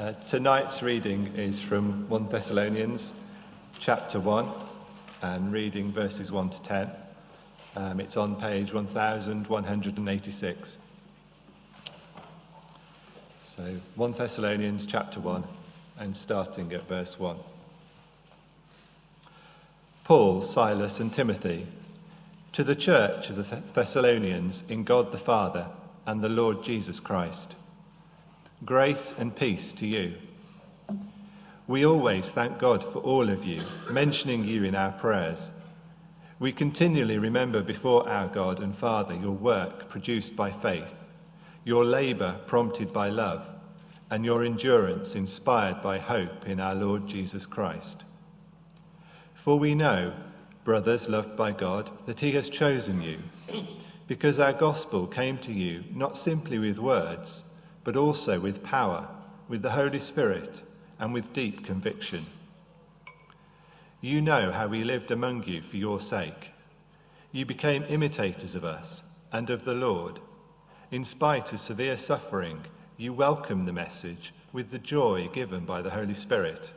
Uh, tonight's reading is from 1 Thessalonians chapter 1 and reading verses 1 to 10. Um, it's on page 1186. So 1 Thessalonians chapter 1 and starting at verse 1. Paul, Silas, and Timothy, to the church of the Thessalonians in God the Father and the Lord Jesus Christ. Grace and peace to you. We always thank God for all of you, mentioning you in our prayers. We continually remember before our God and Father your work produced by faith, your labour prompted by love, and your endurance inspired by hope in our Lord Jesus Christ. For we know, brothers loved by God, that He has chosen you, because our gospel came to you not simply with words but also with power, with the Holy Spirit, and with deep conviction. You know how we lived among you for your sake. You became imitators of us and of the Lord. In spite of severe suffering, you welcomed the message with the joy given by the Holy Spirit.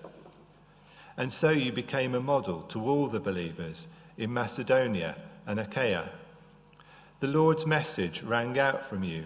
And so you became a model to all the believers in Macedonia and Achaia. The Lord's message rang out from you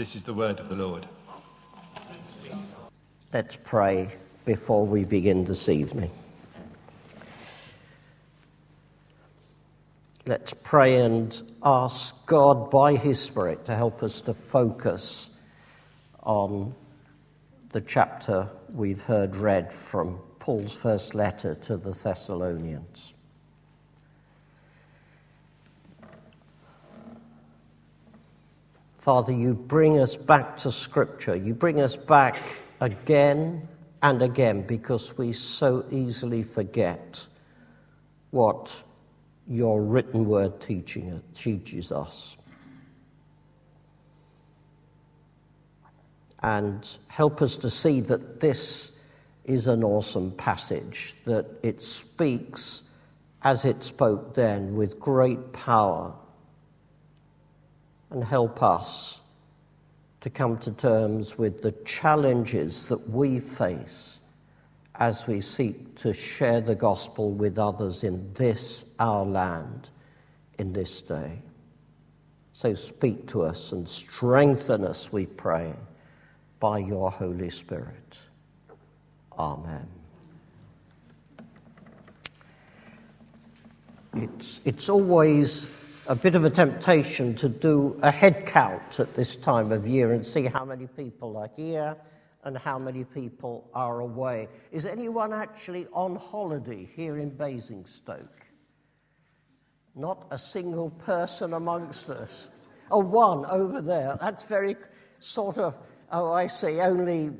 This is the word of the Lord. Let's pray before we begin this evening. Let's pray and ask God by His Spirit to help us to focus on the chapter we've heard read from Paul's first letter to the Thessalonians. Father, you bring us back to Scripture. You bring us back again and again because we so easily forget what your written word teaching, teaches us. And help us to see that this is an awesome passage, that it speaks as it spoke then with great power and help us to come to terms with the challenges that we face as we seek to share the gospel with others in this, our land, in this day. So speak to us and strengthen us, we pray, by your Holy Spirit. Amen. It's, it's always a bit of a temptation to do a head count at this time of year and see how many people are here and how many people are away. Is anyone actually on holiday here in Basingstoke? Not a single person amongst us. Oh, one over there. That's very sort of, oh, I see, only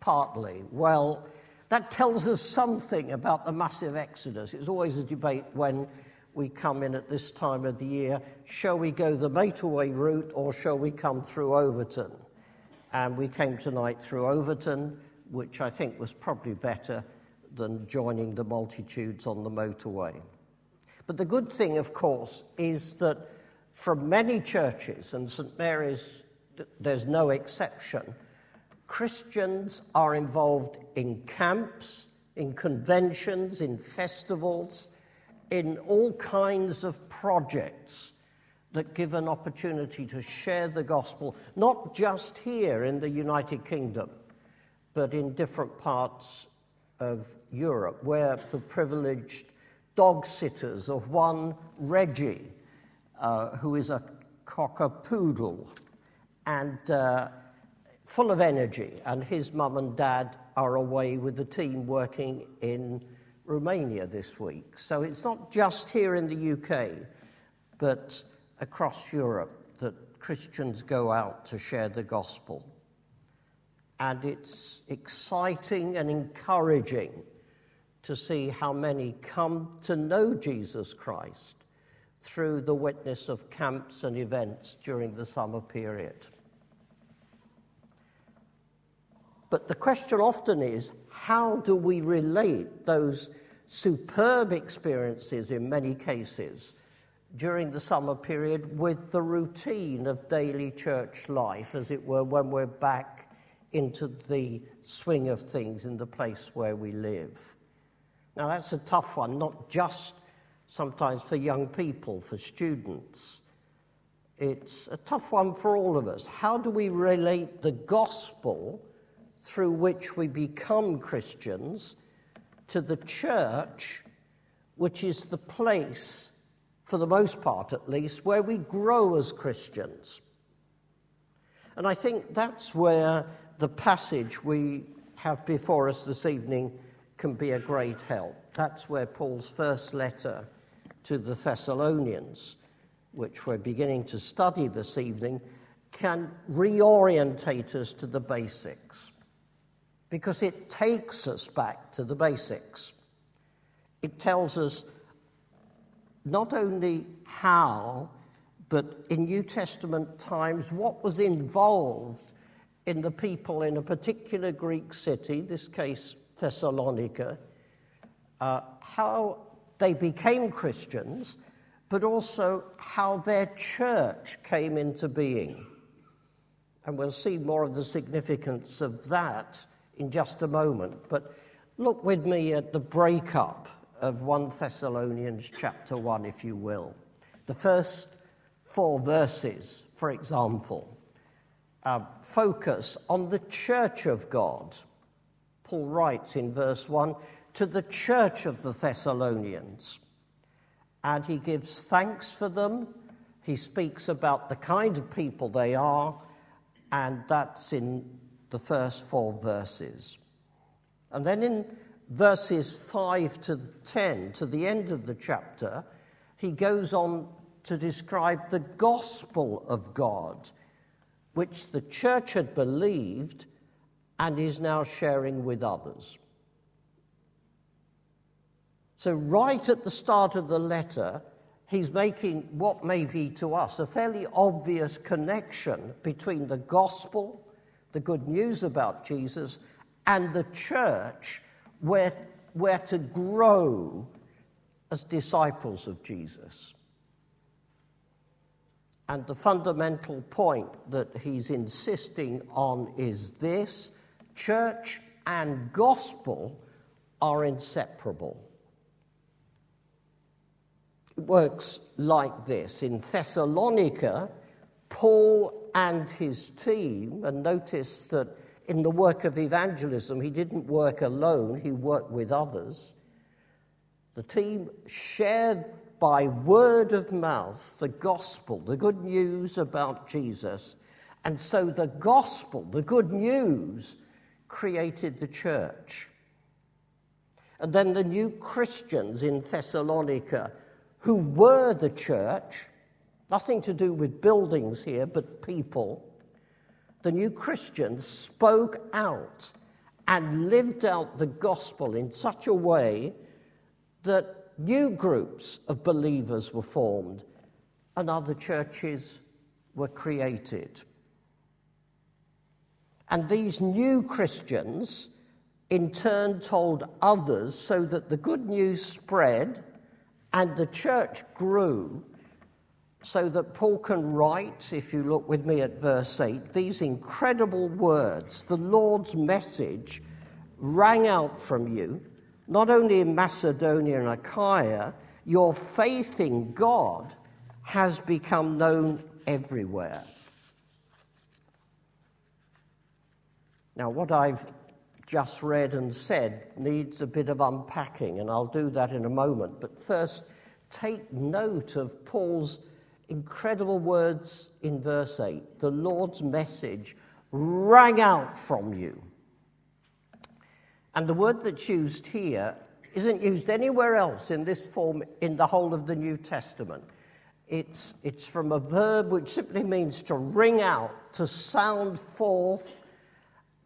partly. Well, that tells us something about the massive exodus. It's always a debate when we come in at this time of the year. Shall we go the motorway route or shall we come through Overton? And we came tonight through Overton, which I think was probably better than joining the multitudes on the motorway. But the good thing, of course, is that from many churches, and St. Mary's, there's no exception, Christians are involved in camps, in conventions, in festivals, in all kinds of projects that give an opportunity to share the gospel, not just here in the United Kingdom, but in different parts of Europe, where the privileged dog sitters of one Reggie, uh, who is a cocker poodle and uh, full of energy, and his mum and dad are away with the team working in Romania this week. So it's not just here in the UK, but across Europe that Christians go out to share the gospel. and it's exciting and encouraging to see how many come to know Jesus Christ through the witness of camps and events during the summer period. But the question often is how do we relate those superb experiences in many cases during the summer period with the routine of daily church life, as it were, when we're back into the swing of things in the place where we live. Now, that's a tough one, not just sometimes for young people, for students. It's a tough one for all of us. How do we relate the gospel through which we become Christians to the church, which is the place, for the most part at least, where we grow as Christians? And I think that's where the passage we have before us this evening can be a great help. That's where Paul's first letter to the Thessalonians, which we're beginning to study this evening, can reorientate us to the basics because it takes us back to the basics. It tells us not only how, but in New Testament times, what was involved in the people in a particular Greek city, this case Thessalonica, uh, how they became Christians, but also how their church came into being. And we'll see more of the significance of that in just a moment. But look with me at the breakup of 1 Thessalonians chapter 1, if you will. The first four verses, for example uh, focus on the church of God. Paul writes in verse 1 to the church of the Thessalonians, and he gives thanks for them. He speaks about the kind of people they are, and that's in the first four verses. And then in verses 5 to 10, to the end of the chapter, he goes on to describe the gospel of God which the church had believed and is now sharing with others. So, right at the start of the letter, he's making what may be to us a fairly obvious connection between the gospel, the good news about Jesus, and the church, where, where to grow as disciples of Jesus. And the fundamental point that he's insisting on is this church and gospel are inseparable. It works like this. In Thessalonica, Paul and his team, and notice that in the work of evangelism, he didn't work alone, he worked with others. The team shared by word of mouth the gospel, the good news about Jesus. And so the gospel, the good news, created the church. And then the new Christians in Thessalonica, who were the church, nothing to do with buildings here, but people, the new Christians spoke out and lived out the gospel in such a way that new groups of believers were formed and other churches were created. And these new Christians, in turn, told others so that the good news spread and the church grew. So that Paul can write, if you look with me at verse 8, these incredible words The Lord's message rang out from you not only in Macedonia and Achaia, your faith in God has become known everywhere. Now, what I've just read and said needs a bit of unpacking, and I'll do that in a moment. But first, take note of Paul's incredible words in verse 8 the Lord's message rang out from you. And the word that's used here isn't used anywhere else in this form in the whole of the New Testament. It's, it's from a verb which simply means to ring out, to sound forth,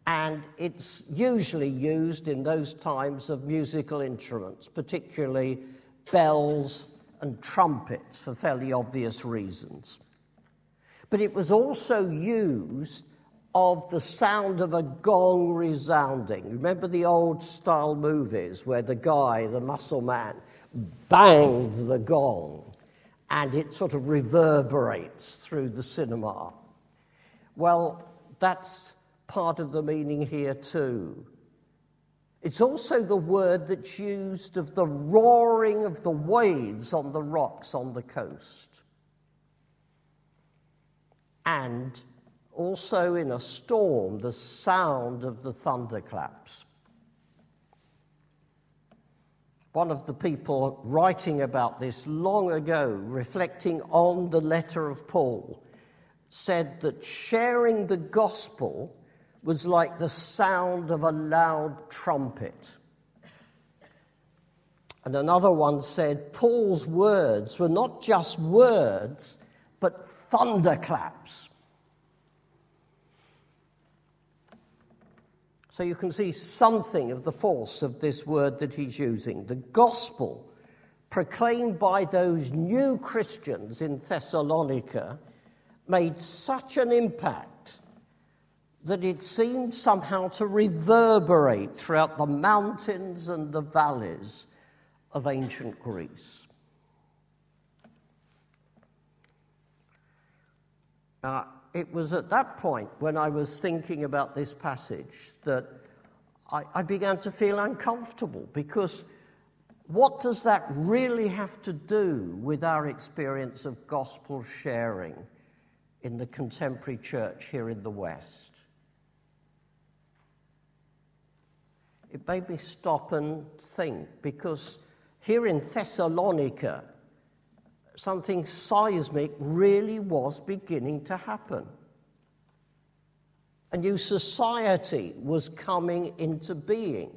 and it's usually used in those times of musical instruments, particularly bells and trumpets for fairly obvious reasons. But it was also used of the sound of a gong resounding. Remember the old style movies where the guy, the muscle man, bangs the gong and it sort of reverberates through the cinema. Well, that's part of the meaning here too. It's also the word that's used of the roaring of the waves on the rocks on the coast. And also in a storm, the sound of the thunderclaps. One of the people writing about this long ago, reflecting on the letter of Paul, said that sharing the gospel was like the sound of a loud trumpet. And another one said Paul's words were not just words, but thunderclaps. So you can see something of the force of this word that he's using. The gospel proclaimed by those new Christians in Thessalonica made such an impact that it seemed somehow to reverberate throughout the mountains and the valleys of ancient Greece. Now, it was at that point when I was thinking about this passage that I, I, began to feel uncomfortable because what does that really have to do with our experience of gospel sharing in the contemporary church here in the West? It made me stop and think because here in Thessalonica, something seismic really was beginning to happen. A new society was coming into being.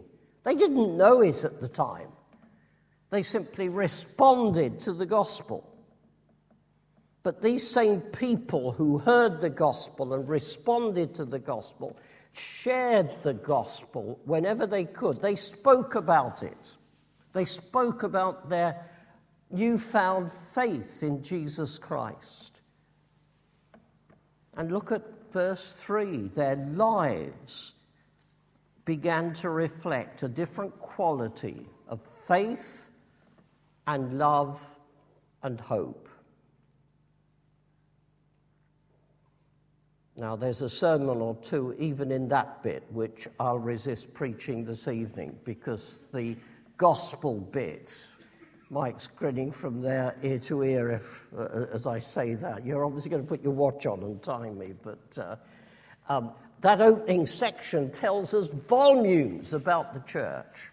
They didn't know it at the time, they simply responded to the gospel. But these same people who heard the gospel and responded to the gospel shared the gospel whenever they could. They spoke about it. They spoke about their newfound faith in Jesus Christ. And look at verse 3 their lives began to reflect a different quality of faith and love and hope. Now, their's a sermon or two, even in that bit, which I'll resist preaching this evening because the gospel bit Mike's grinning from there ear to ear if, uh, as I say that. You're obviously going to put your watch on and time me, but uh, um, that opening section tells us volumes about the church.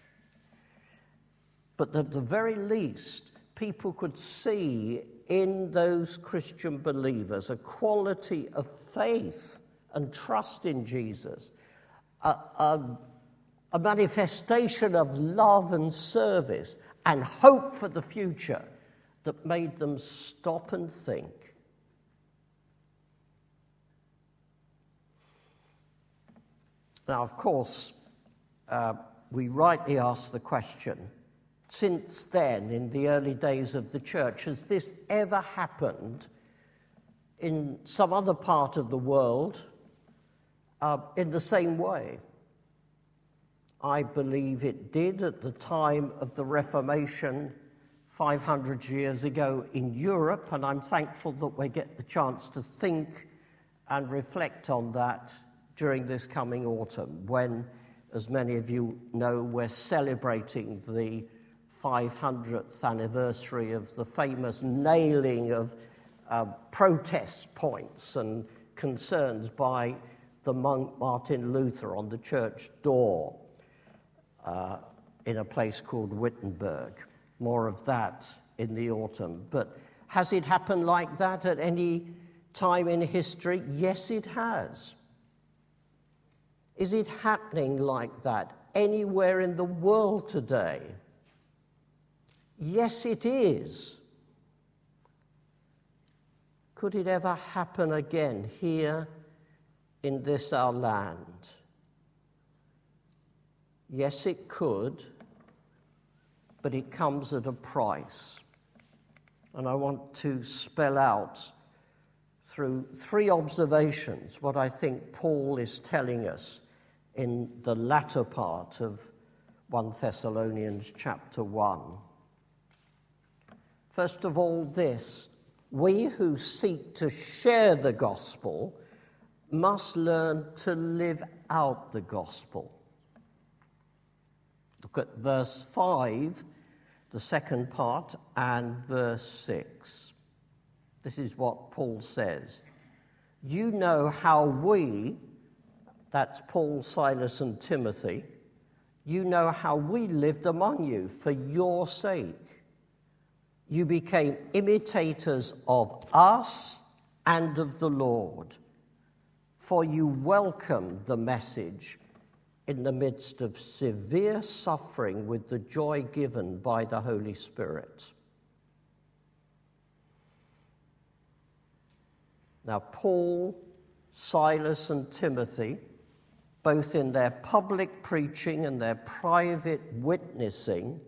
But at the very least, people could see in those Christian believers a quality of faith and trust in Jesus, a, a, a manifestation of love and service, and hope for the future that made them stop and think. Now, of course, uh, we rightly ask the question since then, in the early days of the church, has this ever happened in some other part of the world uh, in the same way? I believe it did at the time of the Reformation 500 years ago in Europe, and I'm thankful that we get the chance to think and reflect on that during this coming autumn when, as many of you know, we're celebrating the 500th anniversary of the famous nailing of uh, protest points and concerns by the monk Martin Luther on the church door uh, in a place called Wittenberg. More of that in the autumn. But has it happened like that at any time in history? Yes, it has. Is it happening like that anywhere in the world today? Yes, it is. Could it ever happen again here in this our land? Yes, it could, but it comes at a price. And I want to spell out through three observations what I think Paul is telling us in the latter part of 1 Thessalonians chapter 1. First of all, this we who seek to share the gospel must learn to live out the gospel. Look at verse 5, the second part, and verse 6. This is what Paul says. You know how we, that's Paul, Silas, and Timothy, you know how we lived among you for your sake. You became imitators of us and of the Lord, for you welcomed the message in the midst of severe suffering with the joy given by the Holy Spirit. Now, Paul, Silas, and Timothy, both in their public preaching and their private witnessing,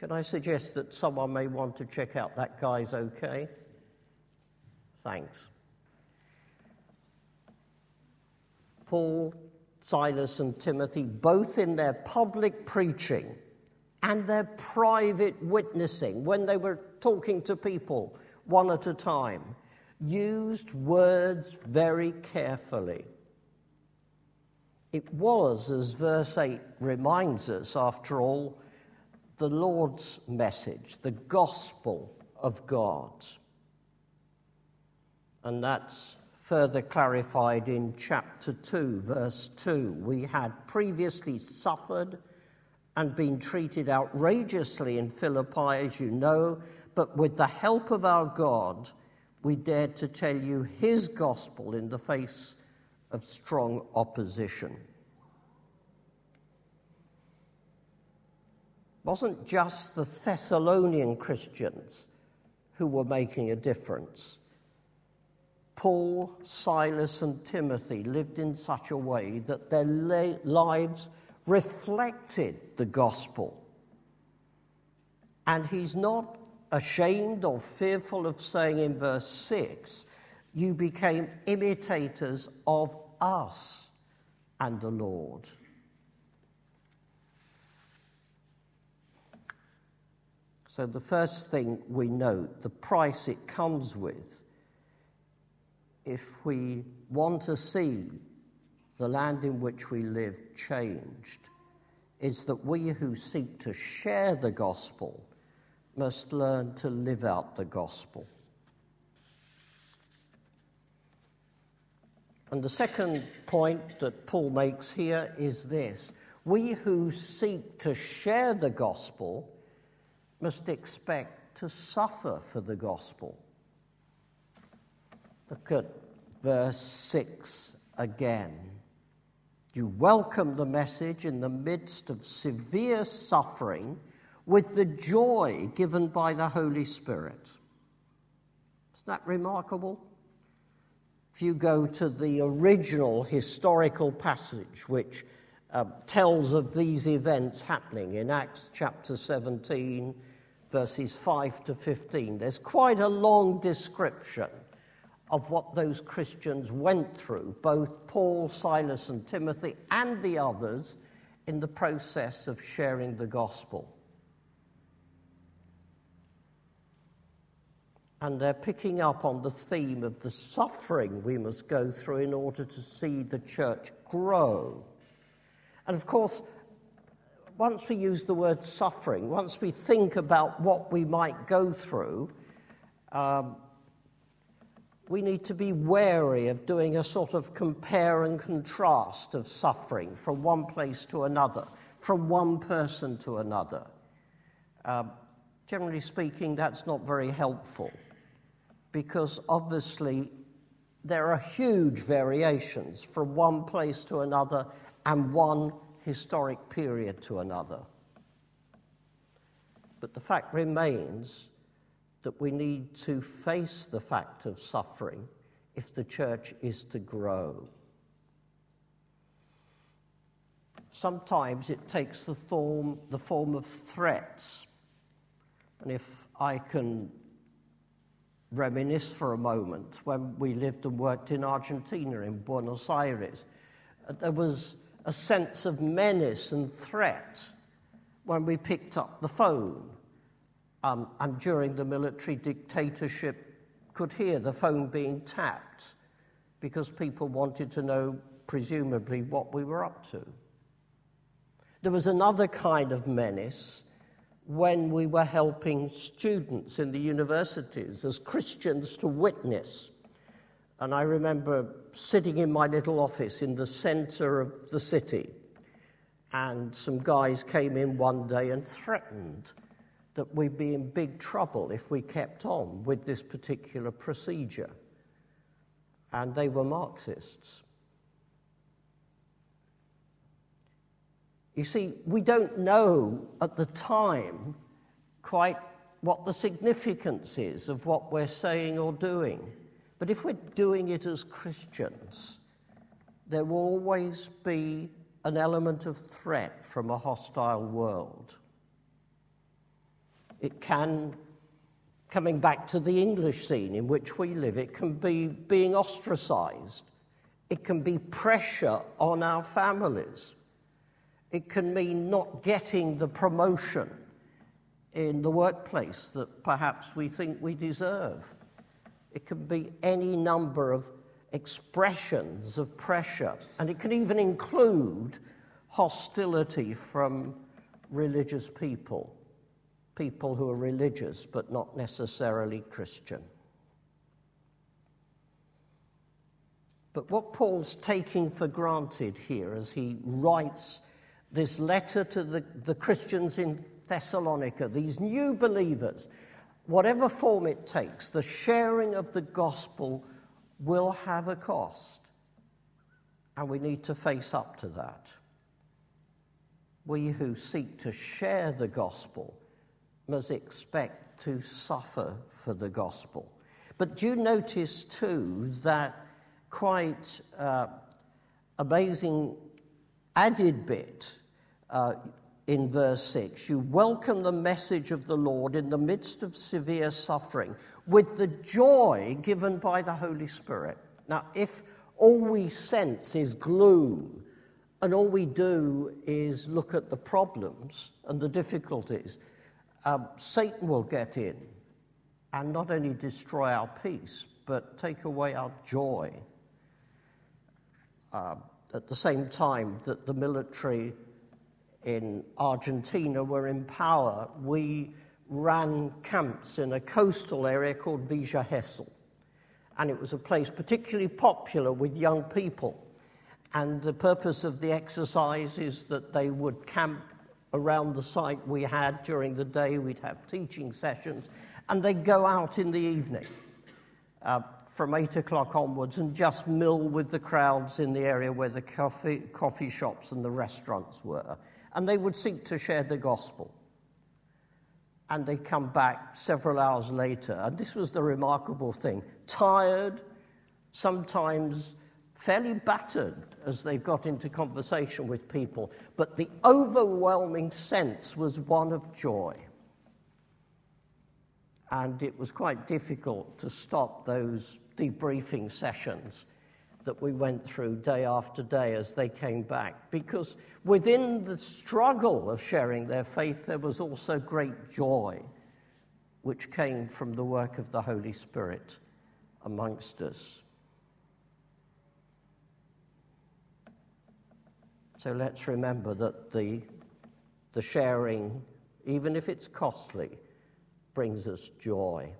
can I suggest that someone may want to check out that guy's okay? Thanks. Paul, Silas, and Timothy, both in their public preaching and their private witnessing, when they were talking to people one at a time, used words very carefully. It was, as verse 8 reminds us, after all, the Lord's message, the gospel of God. And that's further clarified in chapter 2, verse 2. We had previously suffered and been treated outrageously in Philippi, as you know, but with the help of our God, we dared to tell you his gospel in the face of strong opposition. Wasn't just the Thessalonian Christians who were making a difference. Paul, Silas, and Timothy lived in such a way that their lives reflected the gospel. And he's not ashamed or fearful of saying in verse 6 you became imitators of us and the Lord. So, the first thing we note, the price it comes with if we want to see the land in which we live changed, is that we who seek to share the gospel must learn to live out the gospel. And the second point that Paul makes here is this we who seek to share the gospel must expect to suffer for the gospel. Look at verse 6 again. You welcome the message in the midst of severe suffering with the joy given by the Holy Spirit. Isn't that remarkable? If you go to the original historical passage, which uh, tells of these events happening in Acts chapter 17, verses 5 to 15, there's quite a long description of what those Christians went through, both Paul, Silas, and Timothy, and the others, in the process of sharing the gospel. And they're picking up on the theme of the suffering we must go through in order to see the church grow. And of course, once we use the word suffering, once we think about what we might go through, um, we need to be wary of doing a sort of compare and contrast of suffering from one place to another, from one person to another. Uh, generally speaking, that's not very helpful because obviously there are huge variations from one place to another and one historic period to another. But the fact remains that we need to face the fact of suffering if the church is to grow. sometimes it takes the form, the form of threats. And if I can reminisce for a moment, when we lived and worked in Argentina, in Buenos Aires, uh, there was a sense of menace and threat when we picked up the phone. Um, and during the military dictatorship, could hear the phone being tapped because people wanted to know, presumably, what we were up to. There was another kind of menace when we were helping students in the universities as Christians to witness. And I remember sitting in my little office in the center of the city, and some guys came in one day and threatened that we'd be in big trouble if we kept on with this particular procedure. And they were Marxists. You see, we don't know at the time quite what the significance is of what we're saying or doing. But if we're doing it as Christians, there will always be an element of threat from a hostile world. It can, coming back to the English scene in which we live, it can be being ostracized. It can be pressure on our families. It can mean not getting the promotion in the workplace that perhaps we think we deserve. It can be any number of expressions of pressure, and it can even include hostility from religious people, people who are religious but not necessarily Christian. But what Paul's taking for granted here as he writes this letter to the, the Christians in Thessalonica, these new believers, whatever form it takes, the sharing of the gospel will have a cost. And we need to face up to that. We who seek to share the gospel must expect to suffer for the gospel. But do you notice too that quite uh, amazing added bit uh, in verse 6. You welcome the message of the Lord in the midst of severe suffering with the joy given by the Holy Spirit. Now, if all we sense is gloom, and all we do is look at the problems and the difficulties, um, Satan will get in and not only destroy our peace, but take away our joy. Uh, at the same time that the military in Argentina were in power, we ran camps in a coastal area called Villa Gesell. And it was a place particularly popular with young people. And the purpose of the exercise is that they would camp around the site we had during the day. We'd have teaching sessions, and they'd go out in the evening uh, from 8 o'clock onwards and just mill with the crowds in the area where the coffee, coffee shops and the restaurants were and they would seek to share the gospel. And they come back several hours later. And this was the remarkable thing tired, sometimes fairly battered as they got into conversation with people, but the overwhelming sense was one of joy. And it was quite difficult to stop those debriefing sessions that we went through day after day as they came back. Because within the struggle of sharing their faith, there was also great joy, which came from the work of the Holy Spirit amongst us. So let's remember that the, the sharing, even if it's costly, brings us joy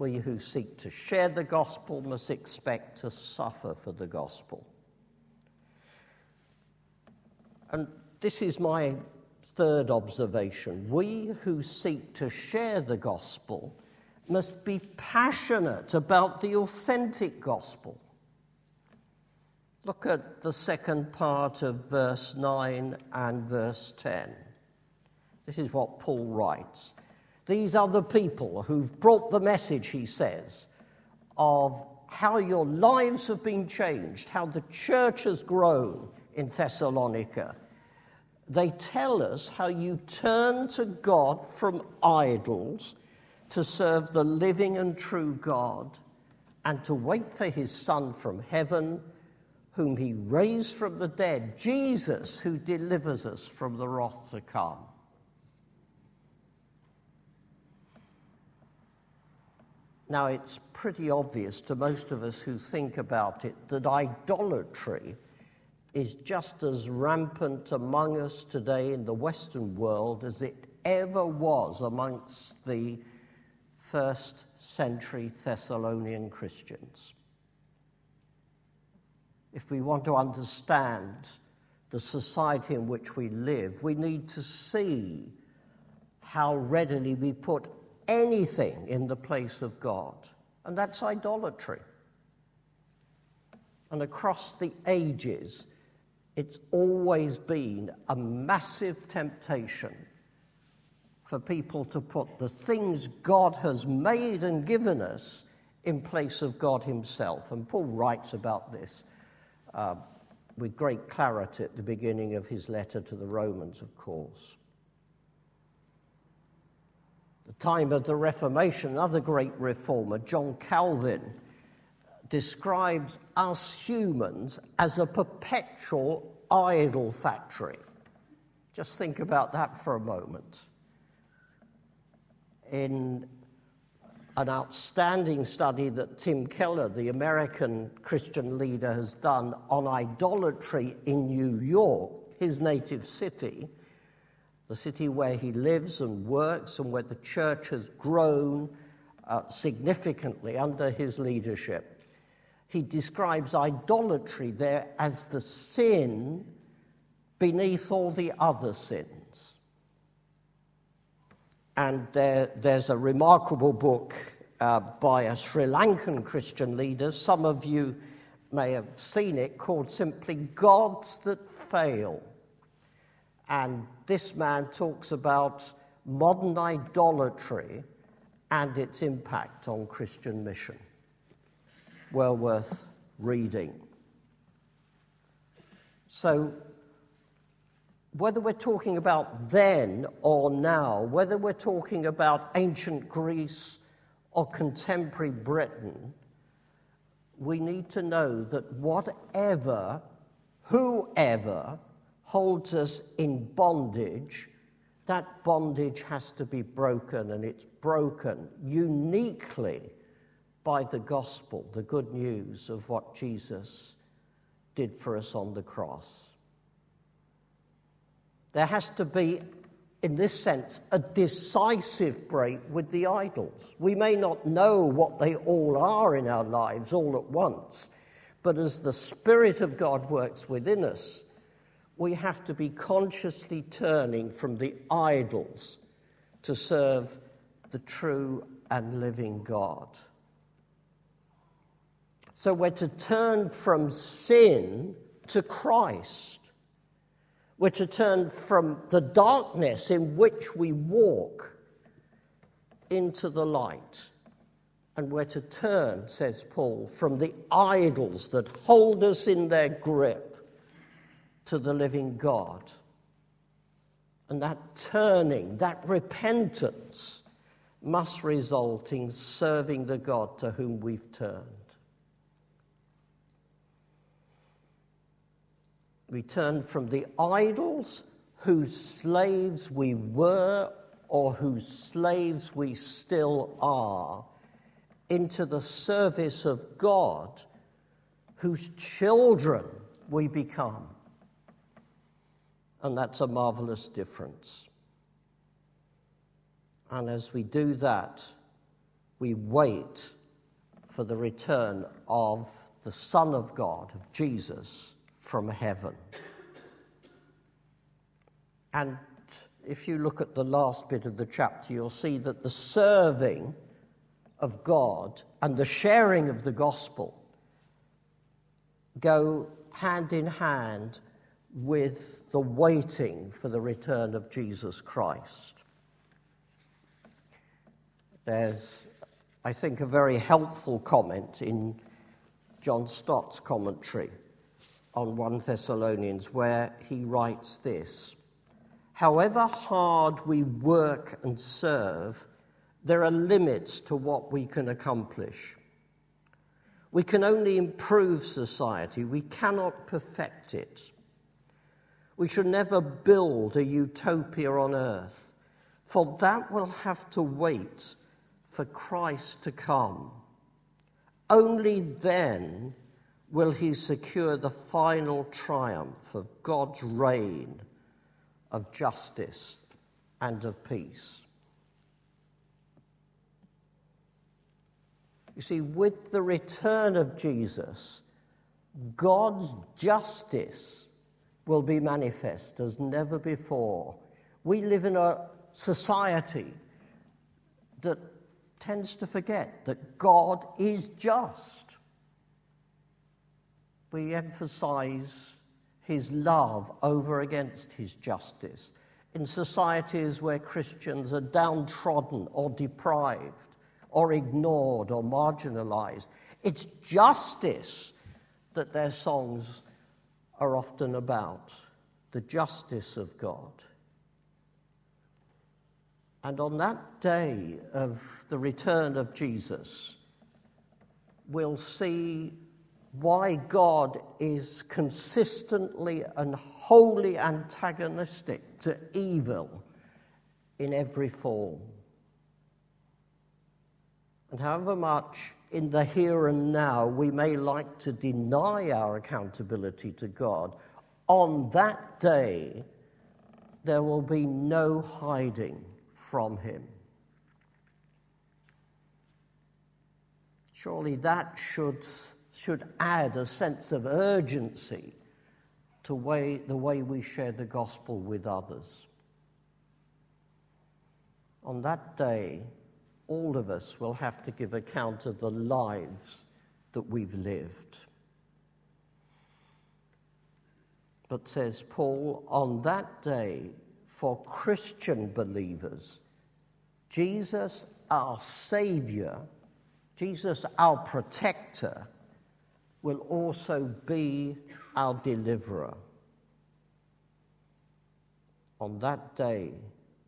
we who seek to share the gospel must expect to suffer for the gospel. And this is my third observation. We who seek to share the gospel must be passionate about the authentic gospel. Look at the second part of verse 9 and verse 10. This is what Paul writes. These are the people who've brought the message, he says, of how your lives have been changed, how the church has grown in Thessalonica. They tell us how you turn to God from idols to serve the living and true God and to wait for his Son from heaven, whom he raised from the dead, Jesus, who delivers us from the wrath to come. Now, it's pretty obvious to most of us who think about it that idolatry is just as rampant among us today in the Western world as it ever was amongst the first century Thessalonian Christians. If we want to understand the society in which we live, we need to see how readily we put anything in the place of God, and that's idolatry. And across the ages, it's always been a massive temptation for people to put the things God has made and given us in place of God Himself. And Paul writes about this uh, with great clarity at the beginning of his letter to the Romans, of course the time of the Reformation, another great reformer, John Calvin, describes us humans as a perpetual idol factory. Just think about that for a moment. In an outstanding study that Tim Keller, the American Christian leader, has done on idolatry in New York, his native city, the city where he lives and works, and where the church has grown uh, significantly under his leadership. He describes idolatry there as the sin beneath all the other sins. And there, there's a remarkable book uh, by a Sri Lankan Christian leader. Some of you may have seen it called simply Gods That Fail. And this man talks about modern idolatry and its impact on Christian mission. Well worth reading. So, whether we're talking about then or now, whether we're talking about ancient Greece or contemporary Britain, we need to know that whatever, whoever, holds us in bondage, that bondage has to be broken, and it's broken uniquely by the gospel, the good news of what Jesus did for us on the cross. There has to be, in this sense, a decisive break with the idols. We may not know what they all are in our lives all at once, but as the Spirit of God works within us, we have to be consciously turning from the idols to serve the true and living God. So we're to turn from sin to Christ. We're to turn from the darkness in which we walk into the light. And we're to turn, says Paul, from the idols that hold us in their grip to the living God. And that turning, that repentance, must result in serving the God to whom we've turned. We turn from the idols whose slaves we were or whose slaves we still are into the service of God, whose children we become. And that's a marvelous difference. And as we do that, we wait for the return of the Son of God, of Jesus, from heaven. And if you look at the last bit of the chapter, you'll see that the serving of God and the sharing of the gospel go hand in hand with the waiting for the return of Jesus Christ. There's, I think, a very helpful comment in John Stott's commentary on 1 Thessalonians, where he writes this However hard we work and serve, there are limits to what we can accomplish. We can only improve society, we cannot perfect it. We should never build a utopia on earth, for that will have to wait for Christ to come. Only then will he secure the final triumph of God's reign of justice and of peace. You see, with the return of Jesus, God's justice will be manifest as never before. We live in a society that tends to forget that God is just. We emphasize his love over against his justice. In societies where Christians are downtrodden or deprived or ignored or marginalized, it's justice that their songs are often about the justice of God. And on that day of the return of Jesus, we'll see why God is consistently and wholly antagonistic to evil in every form. And however much in the here and now we may like to deny our accountability to God, on that day there will be no hiding from Him. Surely that should, should add a sense of urgency to way, the way we share the gospel with others. On that day, all of us will have to give account of the lives that we've lived. But says Paul, on that day, for Christian believers, Jesus, our Savior, Jesus, our protector, will also be our deliverer. On that day,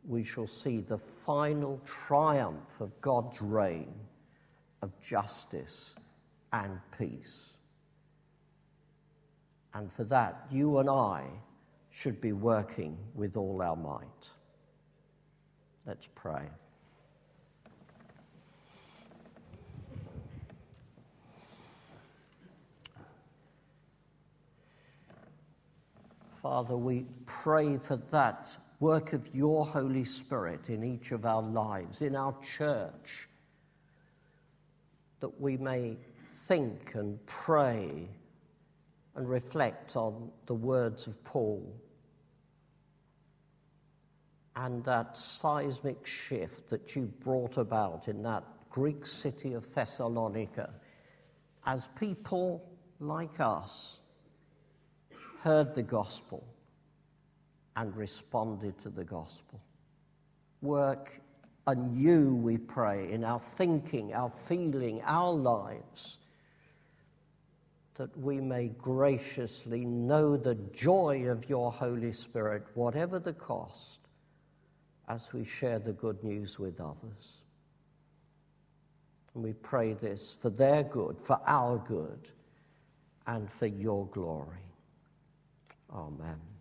we shall see the final triumph of God's reign of justice and peace. And for that, you and I should be working with all our might. Let's pray. Father, we pray for that work of your Holy Spirit in each of our lives, in our church, that we may think and pray and reflect on the words of Paul. And that seismic shift that you brought about in that Greek city of Thessalonica as people like us heard the gospel and responded to the gospel. Work anew, we pray, in our thinking, our feeling, our lives, that we may graciously know the joy of your Holy Spirit, whatever the cost, as we share the good news with others. And we pray this for their good, for our good, and for your glory. Amen.